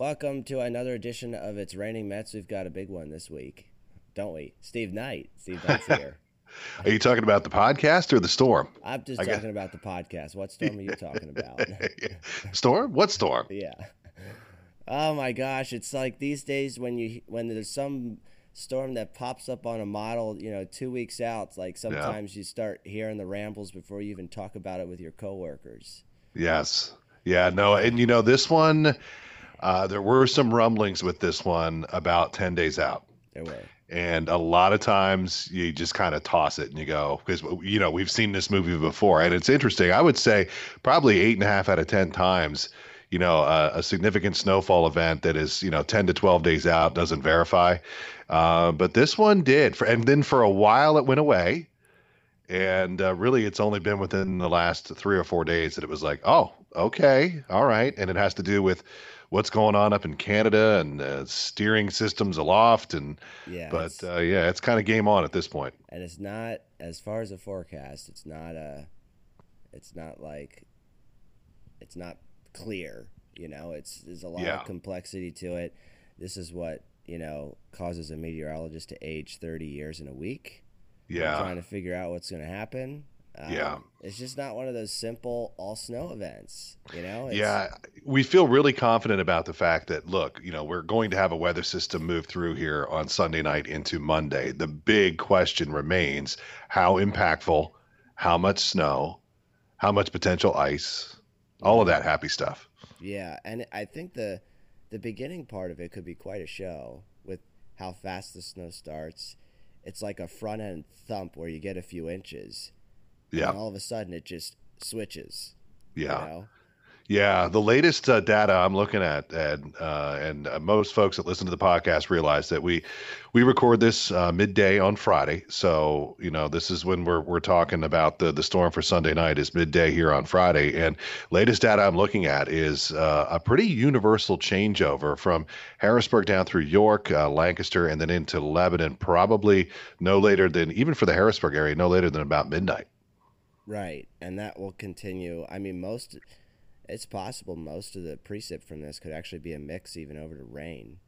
Welcome to another edition of It's Raining Mets. We've got a big one this week, don't we? Steve Knight. Steve Knight's here. Are you talking about the podcast or the storm? I'm just I talking about the podcast. What storm are you talking about? storm? What storm? yeah. Oh my gosh, it's like these days when you when there's some storm that pops up on a model, you know, 2 weeks out, like sometimes you start hearing the rambles before you even talk about it with your coworkers. Yes. Yeah, no, and you know, this one, uh, there were some rumblings with this one about 10 days out. There were. And a lot of times you just kind of toss it and you go, because, you know, we've seen this movie before. And it's interesting. I would say probably eight and a half out of 10 times, you know, uh, a significant snowfall event that is, you know, 10 to 12 days out doesn't verify. Uh, but this one did. For, and then for a while it went away. And uh, really, it's only been within the last three or four days that it was like, oh, okay, all right. And it has to do with what's going on up in Canada and uh, steering systems aloft. And Yeah. but it's- uh, yeah, it's kind of game on at this point. and it's not as far as a forecast it's not a it's not like it's not clear you know it's there's a lot Yeah. of complexity to it this is what you know causes a meteorologist to age 30 years in a week Yeah, trying to figure out what's going to happen um, Yeah. it's just not one of those simple all snow events you know it's, yeah. We feel really confident about the fact that look, you know, we're going to have a weather system move through here on Sunday night into Monday. The big question remains: how impactful, how much snow, how much potential ice, all of that happy stuff. Yeah, and I think the the beginning part of it could be quite a show with how fast the snow starts. It's like a front end thump where you get a few inches, Yeah, and all of a sudden it just switches. yeah. You know? Yeah, the latest uh, data I'm looking at, Ed, uh, and uh, most folks that listen to the podcast realize that we we record this uh, midday on Friday. So you know this is when we're we're talking about the the storm for Sunday night is midday here on Friday. And latest data I'm looking at is uh, a pretty universal changeover from Harrisburg down through York, uh, Lancaster, and then into Lebanon. Probably no later than even for the Harrisburg area, no later than about midnight. Right, and that will continue. I mean, most it's possible most of the precip from this could actually be a mix even over to rain.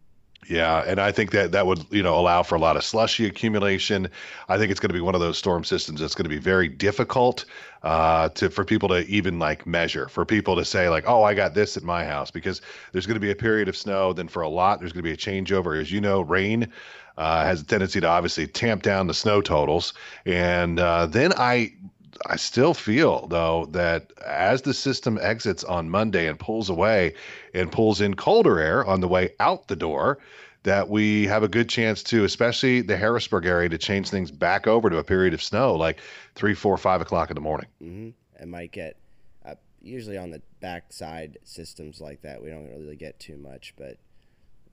Yeah, and I think that that would you know allow for a lot of slushy accumulation. I think it's going to be one of those storm systems that's going to be very difficult uh, to for people to even like measure. For people to say like, oh, I got this at my house because there's going to be a period of snow. Then for a lot, there's going to be a changeover. As you know, rain uh, has a tendency to obviously tamp down the snow totals, and uh, then I I still feel though that as the system exits on Monday and pulls away and pulls in colder air on the way out the door, that we have a good chance to, especially the Harrisburg area, to change things back over to a period of snow like three, four, five o'clock in the morning. Mm-hmm. It might get uh, usually on the backside systems like that. We don't really get too much, but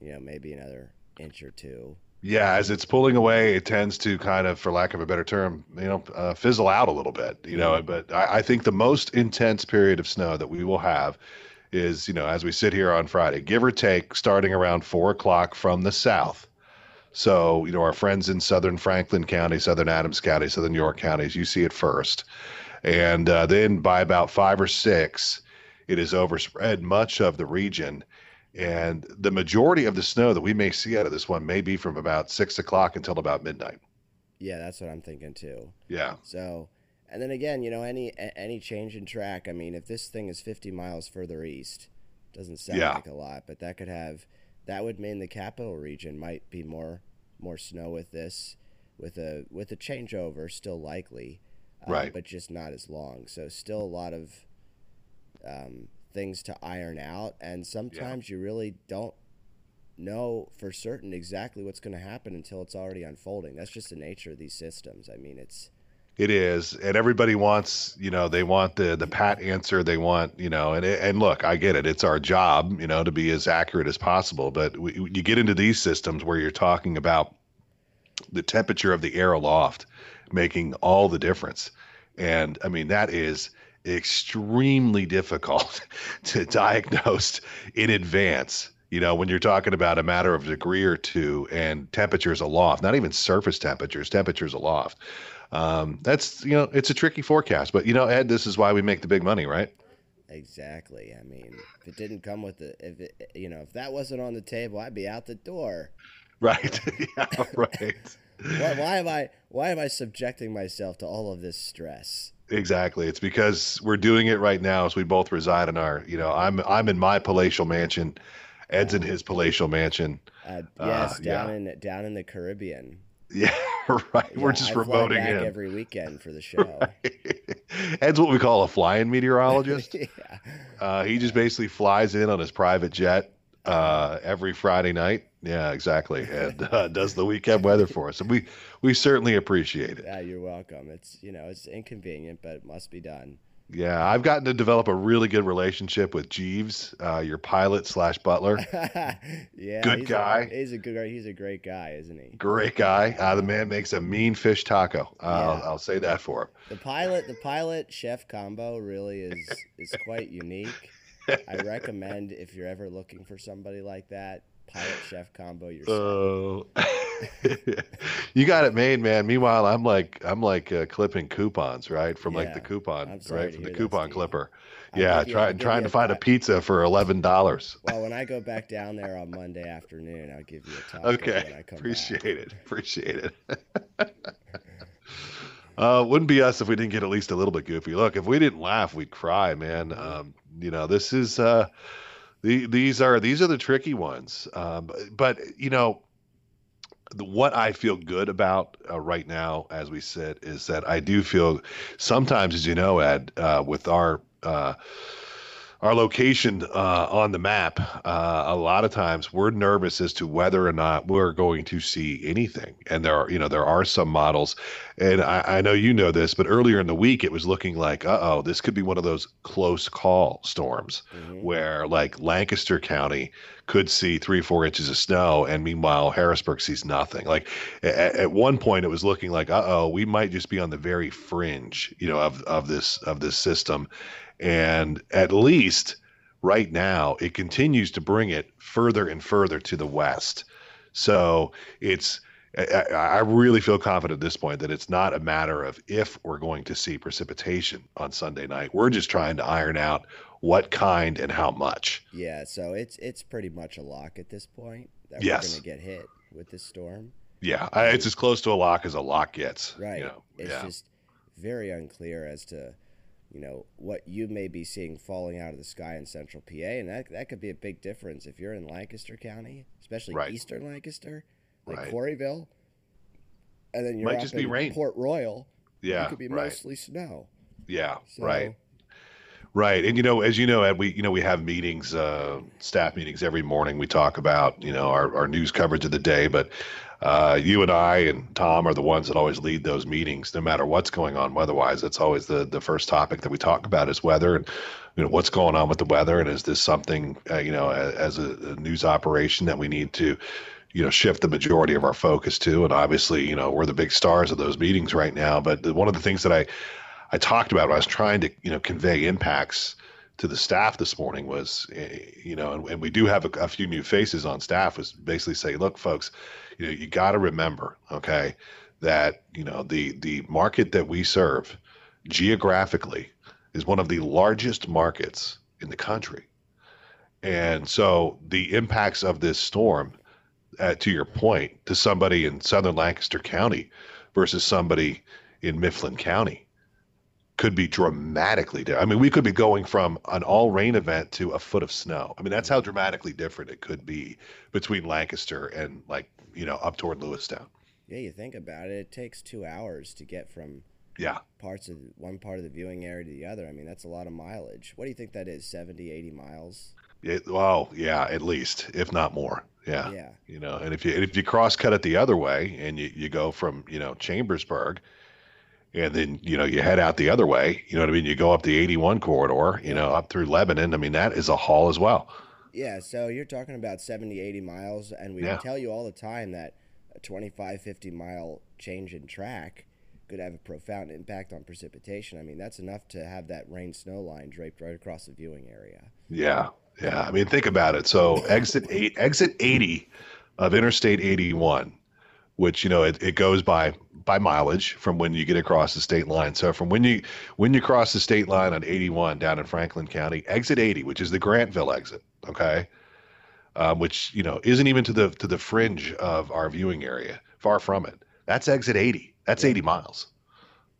you know maybe another inch or two. Yeah, as it's pulling away, it tends to kind of, for lack of a better term, you know, uh, fizzle out a little bit. You know, but I, I think the most intense period of snow that we will have is, you know, as we sit here on Friday, give or take, starting around four o'clock from the south. So, you know, our friends in southern Franklin County, southern Adams County, southern York counties, you see it first. And uh, then by about five or six, it is overspread much of the region. And the majority of the snow that we may see out of this one may be from about six o'clock until about midnight. Yeah, that's what I'm thinking too. Yeah. So, and then again, you know, any any change in track. I mean, if this thing is 50 miles further east, doesn't sound Yeah. like a lot, but that could have that would mean the capital region might be more more snow with this, with a with a changeover still likely, uh, Right. But just not as long. So still a lot of um, things to iron out, and sometimes you really don't know for certain exactly what's going to happen until it's already unfolding. That's just the nature of these systems. I mean, it's It is, and everybody wants, you know, they want the the pat answer. They want, you know, and and look, I get it. It's our job, you know, to be as accurate as possible. But we, you get into these systems where you're talking about the temperature of the air aloft making all the difference, and I mean that is extremely difficult to diagnose in advance. You know, when you're talking about a matter of a degree or two and temperatures aloft, not even surface temperatures, temperatures aloft. Um, that's you know, it's a tricky forecast, but you know, Ed, this is why we make the big money, right? Exactly. I mean, if it didn't come with the, if it, you know, if that wasn't on the table, I'd be out the door. Right. yeah. Right. Why, why am I? Why am I subjecting myself to all of this stress? Exactly. It's because we're doing it right now as we both reside in our, you know, I'm I'm in my palatial mansion, Ed's in his palatial mansion. Uh, yes, uh, down yeah. in down in the Caribbean. Yeah, right. Yeah, We're just I remoting fly back in every weekend for the show. Right. Ed's what we call a flying meteorologist. yeah. Uh, he just basically flies in on his private jet uh, every Friday night. Yeah, exactly, and uh, does the weekend weather for us, and we we certainly appreciate it. Yeah, you're welcome. It's you know it's inconvenient, but it must be done. Yeah, I've gotten to develop a really good relationship with Jeeves, uh, your pilot slash butler. yeah, good he's guy. A, he's a good. Guy, he's a great guy, isn't he? Great guy. Uh, the man makes a mean fish taco. Uh, yeah. I'll, I'll, say that for him. The pilot, the pilot chef combo really is is quite unique. I recommend if you're ever looking for somebody like that, pilot chef combo yourself. Uh, you got it made, man. Meanwhile, I'm like I'm like uh, clipping coupons, right? From yeah. like the coupon, right? From the coupon clipper. I'll yeah, trying trying to find a pizza for eleven dollars. Well, when I go back down there on Monday afternoon, I'll give you a taco. Okay, appreciate back. it. Appreciate it. Uh, wouldn't be us if we didn't get at least a little bit goofy. Look, if we didn't laugh, we'd cry, man. Um, you know, this is uh, the, these are these are the tricky ones. Um, but you know, the, what I feel good about uh, right now, as we sit, is that I do feel sometimes, as you know, Ed, uh, with our uh, our location uh, on the map, uh, a lot of times we're nervous as to whether or not we're going to see anything. And there are, you know, there are some models, and I, I know you know this, but earlier in the week it was looking like, uh oh, this could be one of those close call storms mm-hmm. where like Lancaster County could see three, four inches of snow, and meanwhile Harrisburg sees nothing. Like at, at one point, it was looking like, uh oh, we might just be on the very fringe, you know, of of this of this system, and at least right now, it continues to bring it further and further to the west. So it's, I, I really feel confident at this point that it's not a matter of if we're going to see precipitation on Sunday night. We're just trying to iron out what kind and how much. Yeah, so it's it's pretty much a lock at this point that yes. we're going to get hit with this storm. Yeah, I, it's as close to a lock as a lock gets. Right. You know? It's yeah. just very unclear as to you know what you may be seeing falling out of the sky in central PA, and that that could be a big difference if you're in Lancaster County, especially right. eastern Lancaster, like right. Quarryville, and then you're Might just be rain. Port Royal. Yeah, it could be right. mostly snow. Yeah, So- right. Right. And you know, as you know, Ed, we you know we have meetings, uh, staff meetings every morning. We talk about you know our, our news coverage of the day, but uh, you and I and Tom are the ones that always lead those meetings, no matter what's going on weather-wise. Always the the first topic that we talk about is weather and you know what's going on with the weather, and is this something uh, you know as, a, a news operation that we need to you know shift the majority of our focus to? And obviously, you know we're the big stars of those meetings right now. But one of the things that I I talked about when I was trying to you know convey impacts to the staff this morning was eh, you know and, and we do have a, a few new faces on staff was basically say look folks you know you got to remember okay that you know the the market that we serve geographically is one of the largest markets in the country. And so the impacts of this storm uh, to your point to somebody in southern lancaster county versus somebody in mifflin county could be dramatically different. I mean, we could be going from an all rain event to a foot of snow. I mean, that's how dramatically different it could be between Lancaster and like, you know, up toward Lewistown. Yeah, you think about it, it takes two hours to get from Yeah. parts of one part of the viewing area to the other. I mean, that's a lot of mileage. What do you think that is? 70, 80 miles? It, well, yeah, at least, if not more. Yeah. Yeah. You know, and if you and if you cross cut it the other way and you, you go from, you know, Chambersburg and then, you know, you head out the other way, you know what I mean? You go up the 81 corridor, you know, up through Lebanon. I mean, that is a haul as well. Yeah, so you're talking about 70, 80 miles, and we Yeah. tell you all the time that a 25, 50 mile change in track could have a profound impact on precipitation. I mean, that's enough to have that rain snow line draped right across the viewing area. Yeah, yeah. I mean, think about it. So exit eight, exit eighty of Interstate eighty one, which you know it, it goes by by mileage from when you get across the state line. So from when you when you cross the state line on 81 down in Franklin County, exit 80, which is the Grantville exit, okay, um, which you know isn't even to the to the fringe of our viewing area, far from it. That's exit 80. That's 80 miles.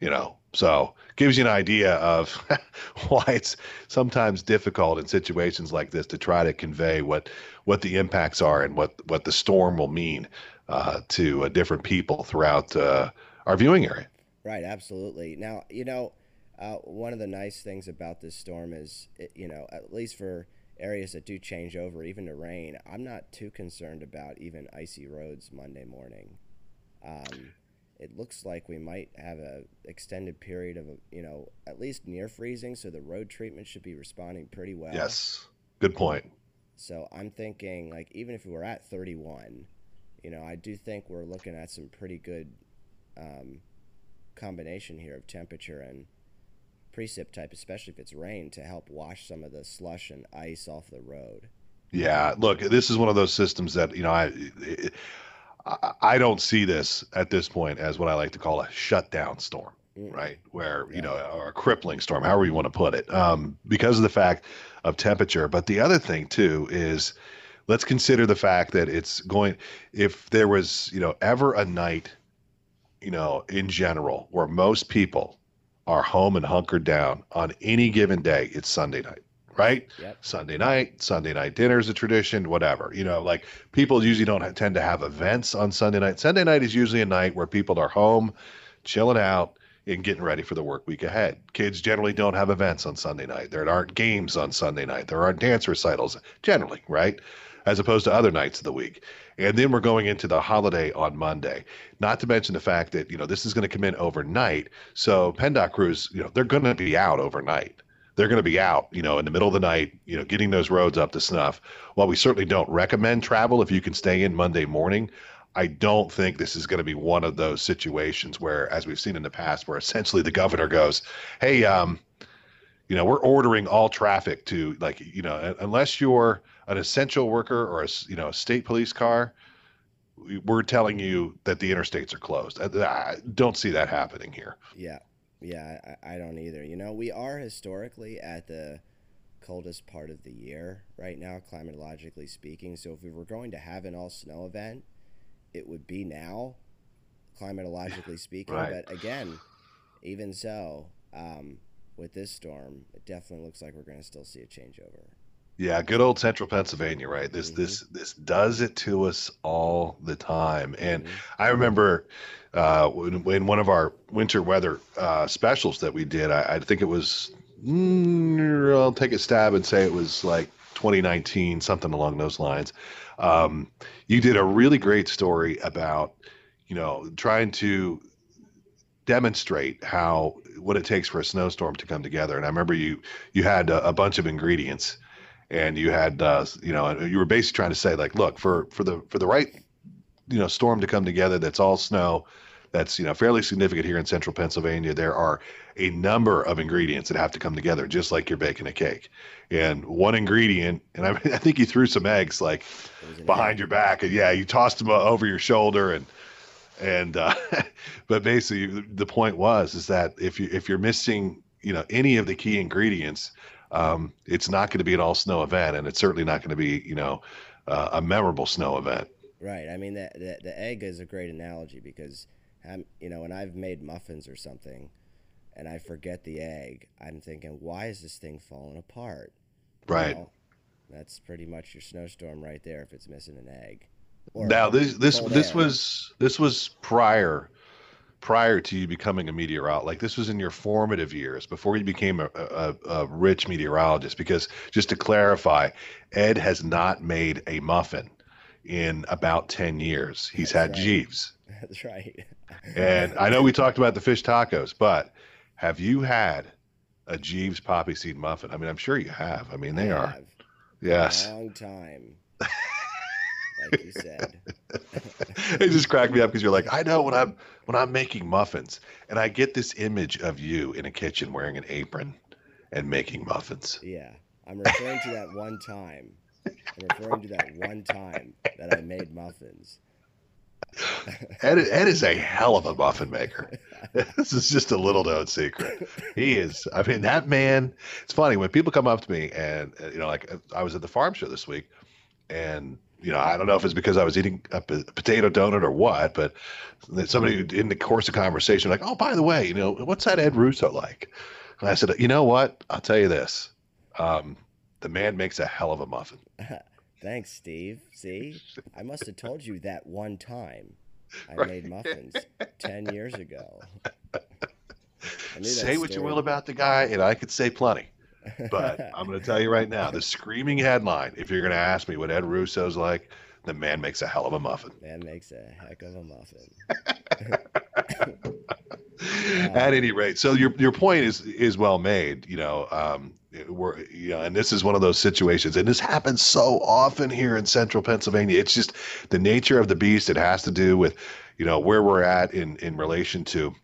You know, so gives you an idea of why it's sometimes difficult in situations like this to try to convey what what the impacts are and what what the storm will mean uh, to uh, different people throughout uh, our viewing area. Right, absolutely. Now, you know, uh, one of the nice things about this storm is, it, you know, at least for areas that do change over, even to rain, I'm not too concerned about even icy roads Monday morning. Um, it looks like we might have a extended period of you know at least near freezing so the road treatment should be responding pretty well yes good point so i'm thinking like even if we were at 31 you know i do think we're looking at some pretty good um, combination here of temperature and precip type especially if it's rain to help wash some of the slush and ice off the road yeah look this is one of those systems that you know i it, I don't see this at this point as what I like to call a shutdown storm, mm. right? Where, yeah. you know, or a crippling storm, however you want to put it, um, because of the fact of temperature. But the other thing, too, is let's consider the fact that it's going, if there was, you know, ever a night, you know, in general, where most people are home and hunkered down on any given day, it's Sunday night right? Yep. Sunday night, Sunday night dinner is a tradition, whatever. You know, like people usually don't have, tend to have events on Sunday night. Sunday night is usually a night where people are home, chilling out, and getting ready for the work week ahead. Kids generally don't have events on Sunday night. There aren't games on Sunday night. There aren't dance recitals generally, right? As opposed to other nights of the week. And then we're going into the holiday on Monday. Not to mention the fact that, you know, this is going to come in overnight. So PennDOT crews, you know, they're going to be out overnight they're going to be out, you know, in the middle of the night, you know, getting those roads up to snuff. While we certainly don't recommend travel if you can stay in Monday morning, I don't think this is going to be one of those situations where, as we've seen in the past, where essentially the governor goes, "Hey, um, you know, we're ordering all traffic to like, you know, unless you're an essential worker or a you know a state police car, we're telling you that the interstates are closed." I, I don't see that happening here. Yeah, yeah, I, I don't either. You know, we are historically at the coldest part of the year right now, climatologically speaking. So if we were going to have an all snow event, it would be now, climatologically speaking. Right. But again, even so, um, with this storm, it definitely looks like we're going to still see a changeover. Yeah, good old central Pennsylvania, right? This mm-hmm. this this does it to us all the time. And mm-hmm. I remember uh, when, when, one of our winter weather uh, specials that we did, I, I think it was, mm, I'll take a stab and say it was like 2019, something along those lines. Um, you did a really great story about, you know, trying to demonstrate how what it takes for a snowstorm to come together. And I remember you you had a, a bunch of ingredients and you had uh, you know you were basically trying to say like look for for the for the right you know storm to come together that's all snow that's you know fairly significant here in central pennsylvania there are a number of ingredients that have to come together just like you're baking a cake. And one ingredient and i, I think you threw some eggs like behind your back and yeah you tossed them over your shoulder and and uh, but basically the point was is that if you if you're missing you know any of the key ingredients um, it's not going to be an all snow event, and it's certainly not going to be you know uh, a memorable snow event. Right. I mean, the, the, the egg is a great analogy because, I'm, you know, when I've made muffins or something, and I forget the egg, I'm thinking, why is this thing falling apart? Right. Well, that's pretty much your snowstorm right there if it's missing an egg. now this this this air. was this was prior prior to you becoming a meteorologist like this was in your formative years before you became a, a, a, rich meteorologist because just to clarify ed has not made a muffin in about 10 years he's That's had right. jeeves That's right. and I know we talked about the fish tacos, but have you had a Jeeves poppy seed muffin? I mean, I'm sure you have. I mean, they I are. Have. Yes. A long time like you said. it just cracked me up because you're like, I know when I'm when I'm making muffins, and I get this image of you in a kitchen wearing an apron and making muffins. Yeah, I'm referring to that one time. I'm referring to that one time that I made muffins. Ed, Ed is a hell of a muffin maker. this is just a little known secret. He is. I mean, that man. It's funny when people come up to me and uh, you know, like uh, I was at the farm show this week, and you know, I don't know if it's because I was eating a potato donut or what, but somebody in the course of conversation, like, oh, by the way, you know, what's that Ed Russo like? And I said, you know what? I'll tell you this. Um, the man makes a hell of a muffin. Thanks, Steve. See, I must have told you that one time I right. made muffins 10 years ago. Say what you will about the guy, and I could say plenty. But I'm going to tell you right now the screaming headline, if you're going to ask me what Ed Russo's like, the man makes a hell of a muffin. Man makes a heck of a muffin. At any rate, so your your point is is well made. You know, um, we're you know, and this is one of those situations, and this happens so often here in Central Pennsylvania. It's just the nature of the beast. It has to do with, you know, where we're at in in relation to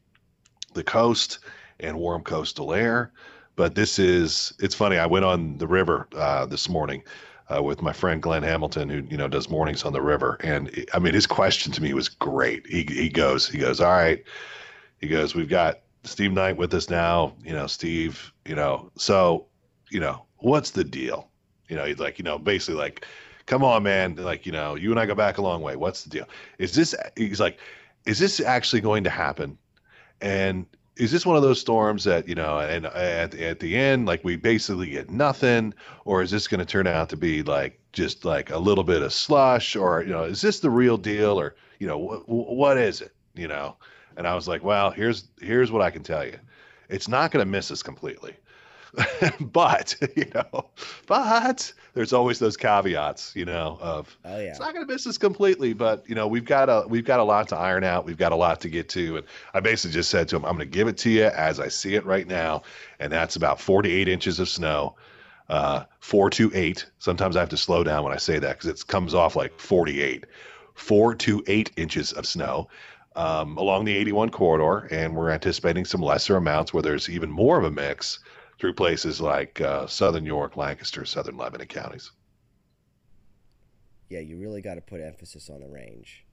the coast and warm coastal air. But this is it's funny. I went on the river uh, this morning. Uh, with my friend Glenn Hamilton, who you know does mornings on the river, and I mean his question to me was great. He he goes he goes all right, he goes we've got Steve Knight with us now. You know Steve, you know so you know what's the deal? You know he's like you know basically like come on man like you know you and I go back a long way. What's the deal? Is this he's like is this actually going to happen? And is this one of those storms that you know and at, at the end like we basically get nothing? Or is this going to turn out to be like just like a little bit of slush? Or you know is this the real deal? Or you know wh- what is it you know? And i was like well here's here's what i can tell you. It's not going to miss us completely but you know, but there's always those caveats, you know, of oh, yeah. it's not going to miss us completely, but you know, we've got a we've got a lot to iron out, we've got a lot to get to, and I basically just said to him, I'm going to give it to you as I see it right now, and that's about 48 inches of snow. Uh, four to eight. Sometimes I have to slow down when I say that because it comes off like 48. Four to eight inches of snow. Um, along the 81 corridor, and we're anticipating some lesser amounts where there's even more of a mix through places like uh, southern York, Lancaster, southern Lebanon counties. Yeah, you really got to put emphasis on the range.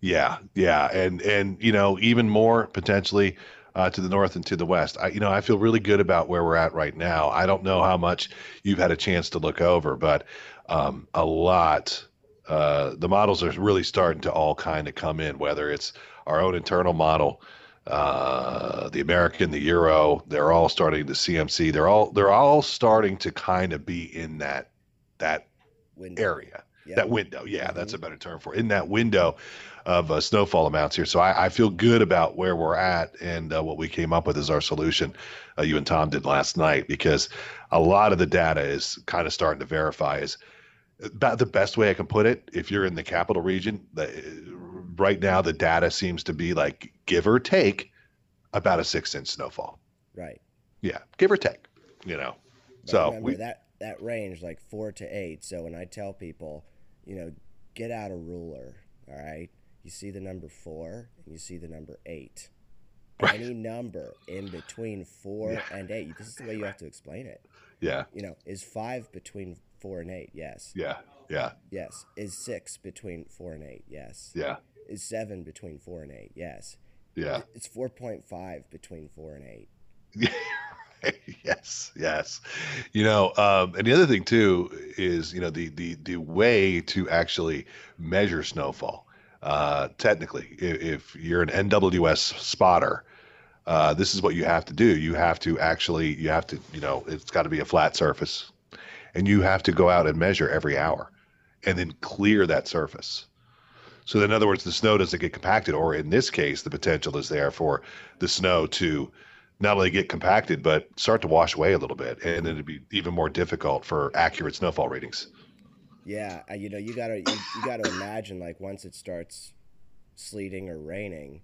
Yeah, yeah, and and you know even more potentially uh, to the north and to the west. I you know I feel really good about where we're at right now. I don't know how much you've had a chance to look over, but um, a lot. Uh, the models are really starting to all kind of come in, whether it's our own internal model uh, the American, the Euro, they're all starting the CMC. They're all they're all starting to kind of be in that that window. area, that window. Yeah, mm-hmm. that's a better term for it. in that window of uh, snowfall amounts here. So I, I, feel good about where we're at and uh, what we came up with as our solution. Uh, you and Tom did last night because a lot of the data is kind of starting to verify is about the best way I can put it. If you're in the capital region, the, right now the data seems to be like give or take about a six inch snowfall. Right. Yeah, give or take. You know. But so remember we, that that range like four to eight. So when I tell people, you know, get out a ruler. All right. You see the number four and you see the number eight. Right. Any number in between four yeah. and eight. This is the way you have to explain it. Yeah. You know, is five between four and eight? Yes. Yeah. Yeah. Yes. Is six between four and eight? Yes. Yeah is seven between four and eight. Yes. Yeah. It's four point five between four and eight. yes, yes. You know, um, and the other thing too is you know the the the way to actually measure snowfall. Uh, technically, if, if you're an NWS spotter, uh, this is what you have to do. You have to actually, you have to, you know, it's got to be a flat surface, and you have to go out and measure every hour, and then clear that surface. So, in other words, the snow doesn't get compacted, or in this case, the potential is there for the snow to not only get compacted, but start to wash away a little bit. And then it'd be even more difficult for accurate snowfall readings. Yeah. Uh, you know, you got to, you, you got to imagine like once it starts sleeting or raining,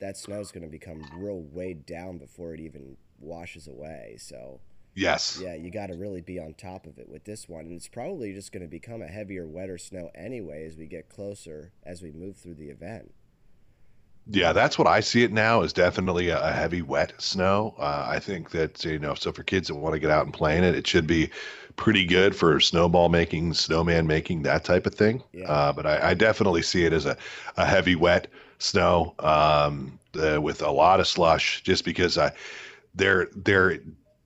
that snow's to become real weighed down before it even washes away. So, Yes. Yeah, you got to really be on top of it with this one. And it's probably just going to become a heavier, wetter snow anyway as we get closer as we move through the event. Yeah, that's what I see it now is definitely a, heavy wet snow. Uh, I think that you know, so for kids that want to get out and play in it, it should be pretty good for snowball making, snowman making, that type of thing. Yeah. Uh, but I, I, definitely see it as a, a heavy wet snow um, uh, with a lot of slush, just because I there there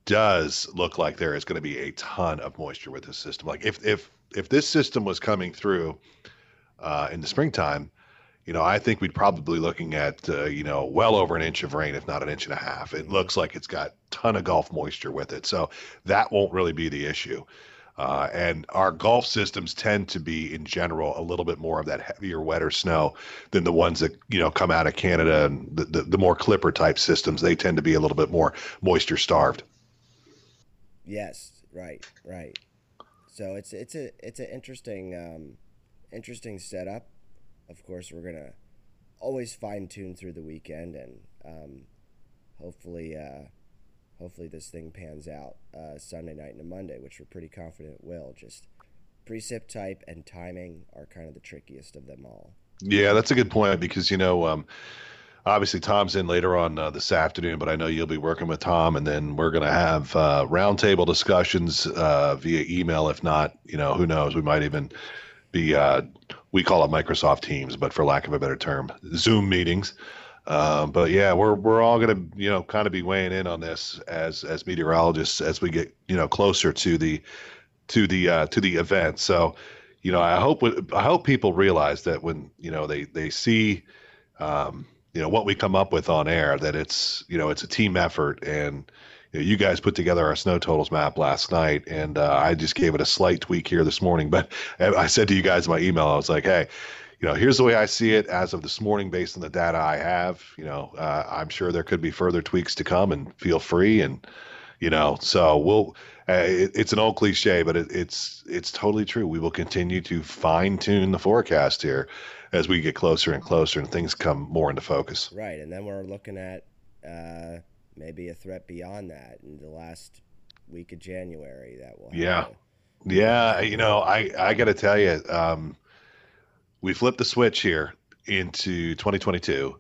does look like there is going to be a ton of moisture with this system. Like if if if this system was coming through uh, in the springtime, you know, I think we'd probably looking at uh, you know well over an inch of rain, if not an inch and a half. It looks like it's got ton of Gulf moisture with it, so that won't really be the issue. Uh, and our Gulf systems tend to be, in general, a little bit more of that heavier, wetter snow than the ones that you know come out of Canada and the, the, the more clipper type systems. They tend to be a little bit more moisture starved. Yes, right, right. So it's it's a it's an interesting um, interesting setup. Of course, we're gonna always fine tune through the weekend, and um, hopefully, uh, hopefully this thing pans out uh, Sunday night into Monday, which we're pretty confident it will. Just precip type and timing are kind of the trickiest of them all. Yeah, that's a good point because you know. Um, obviously Tom's in later on uh, this afternoon, but I know you'll be working with Tom, and then we're going to have uh, roundtable discussions uh, via email. If not, you know, who knows? We might even be uh, we call it Microsoft Teams, but for lack of a better term, Zoom meetings. Um, but yeah, we're we're all going to you know kind of be weighing in on this as as meteorologists as we get you know closer to the to the uh, to the event. So you know, I hope I hope people realize that when you know they they see. Um, you know what we come up with on air that it's you know it's a team effort. And you, know, you guys put together our snow totals map last night and uh, i just gave it a slight tweak here this morning but i said to you guys in my email i was like hey you know here's the way i see it as of this morning based on the data i have. You know uh, i'm sure there could be further tweaks to come and feel free. And you know so we'll uh, an old cliche but it, it's it's totally true. We will continue to fine tune the forecast here as we get closer and closer and things come more into focus. Right, and then we're looking at uh, maybe a threat beyond that in the last week of January that will. Yeah, to... yeah. You know, I I got to tell you, um, we flipped the switch here into 2022,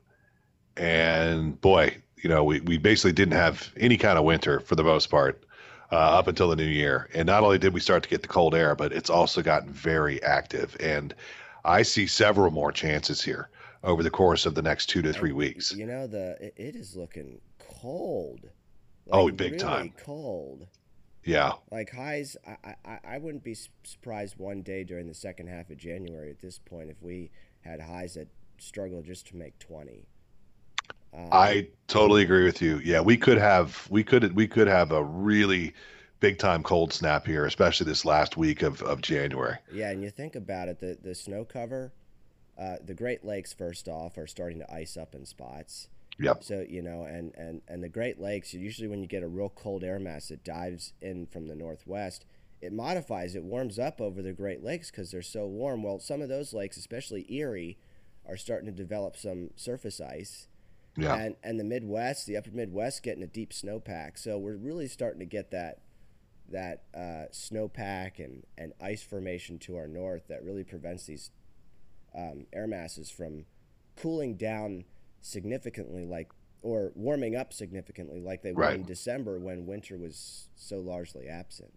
and boy, you know, we we basically didn't have any kind of winter for the most part. Uh, up until the new year. And not only did we start to get the cold air, but it's also gotten very active. And I see several more chances here over the course of the next two to three weeks. You know, the it, it is looking cold. Like, oh, big really time. Cold. Yeah. Like highs, I, I I wouldn't be surprised one day during the second half of January at this point if we had highs that struggle just to make twenty. Um, I totally agree with you. Yeah, we could have we could we could have a really big time cold snap here, especially this last week of, of January. Yeah, and you think about it, the, the snow cover, uh, the Great Lakes, first off, are starting to ice up in spots. Yep. So, you know, and, and, and the Great Lakes, usually when you get a real cold air mass that dives in from the northwest, it modifies, it warms up over the Great Lakes because they're so warm. Well, some of those lakes, especially Erie, are starting to develop some surface ice. Yeah. And, and the Midwest, the upper Midwest, getting a deep snowpack. So we're really starting to get that that uh, snowpack and, and ice formation to our north that really prevents these um, air masses from cooling down significantly, like or warming up significantly, like they right. were in December when winter was so largely absent.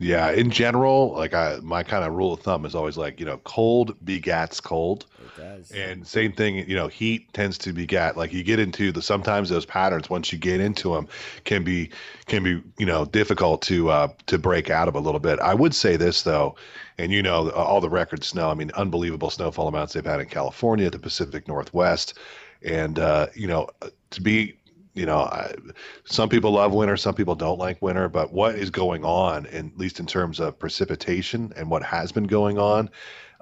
Yeah, in general, like I, my kind of rule of thumb is always like you know, cold begats cold. It does. And same thing, you know, heat tends to begat. Like you get into the sometimes those patterns once you get into them can be can be you know difficult to uh, to break out of a little bit. I would say this though, and you know all the record snow. I mean, unbelievable snowfall amounts they've had in California, the Pacific Northwest, and uh, you know to be you know, I, some people love winter, some people don't like winter, but what is going on, in, at least in terms of precipitation and what has been going on,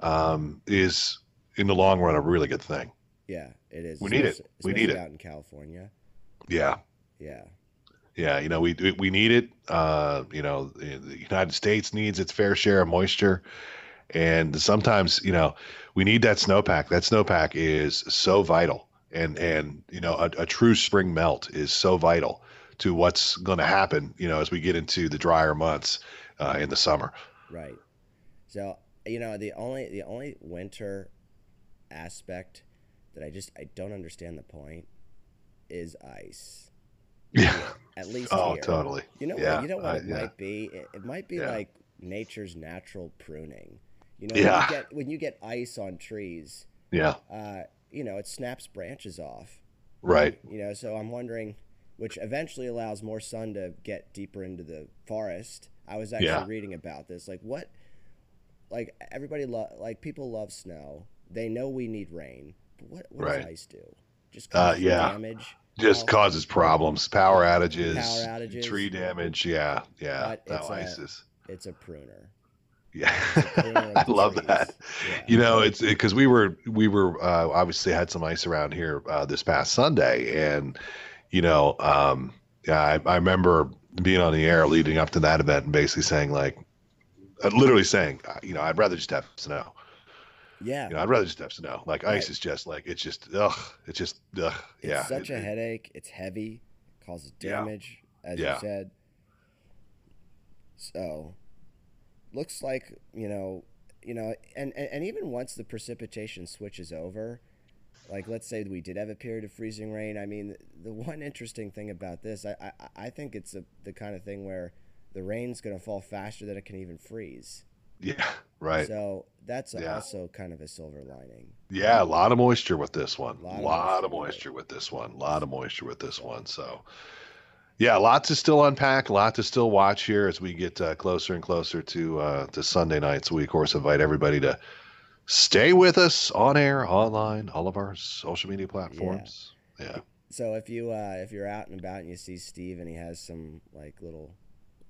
um, is in the long run a really good thing. Yeah, it is. We need it. We need it out in California. Yeah. Yeah. Yeah, you know we we need it. Uh, you know, the United States needs its fair share of moisture, and sometimes you know we need that snowpack. That snowpack is so vital and and you know a, a true spring melt is so vital to what's going to happen you know as we get into the drier months uh, in the summer right so you know the only the only winter aspect that I just I don't understand the point is ice. Yeah. At least Oh, here. totally. You know, Yeah, you know what I- it yeah. might be. It, it might be Yeah. like nature's natural pruning. You know, Yeah. when you get when you get ice on trees, Yeah. uh, you know, it snaps branches off. Right. You know, so I'm wondering, which eventually allows more sun to get deeper into the forest. I was actually Yeah. reading about this. Like what, like everybody love, like people love snow. They know we need rain, but what what Right. does ice do? Just Uh, yeah. damage. Just Well, causes problems, power outages, Power outages. tree damage. Yeah. Yeah. But No, it's a- ice is. It's a pruner. Yeah. I love that. Yeah. You know, it's because we were we were uh, obviously had some ice around here uh, this past Sunday, and you know, um, yeah, I, I remember being on the air leading up to that event and basically saying like, uh, literally saying, uh, you know, I'd rather just have snow. Yeah. You know, I'd rather just have snow. Like Right. ice is just like it's just ugh, it's just ugh. It's yeah, such it- a it- headache. It's heavy, It causes Yeah. damage, as Yeah. you said. So, looks like you know, you know, and, and and even once the precipitation switches over, like let's say we did have a period of freezing rain. I mean, the one interesting thing about this, I I, I think it's a, the kind of thing where the rain's going to fall faster than it can even freeze. Yeah, right. So that's Yeah. also kind of a silver lining. Yeah, a lot of moisture with this one. A Lot lot, of of moisture. moisture with this one. A lot of moisture with this one. So, yeah, lots lot to still unpack. A lot to still watch here as we get uh, closer and closer to uh, to Sunday night. So we of course invite everybody to stay with us on air, online, all of our social media platforms. Yeah, So if you uh, if you're out and about and you see Steve and he has some like little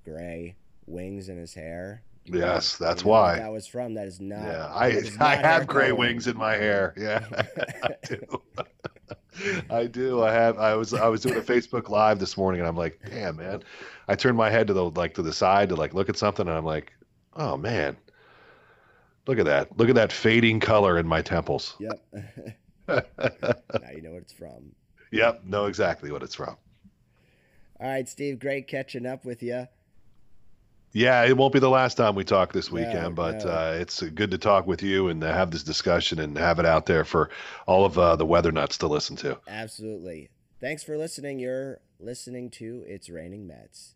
gray wings in his hair, Yes, that's you know why. that was from. That is not. yeah. I is I have gray color. wings in my hair. Yeah, I do. I do. I have. I was. I was doing a Facebook Live this morning, and I'm like, damn, man. I turned my head to the like to the side to like look at something, and I'm like, oh man, look at that. Look at that fading color in my temples. Yep. now you know what it's from. yep. Know exactly what it's from. All right, Steve. Great catching up with you. Yeah, it won't be the last time we talk this weekend, but no. uh, it's uh, good to talk with you and have this discussion and have it out there for all of uh, the weather nuts to listen to. Absolutely. Thanks for listening. You're listening to It's Raining Mets.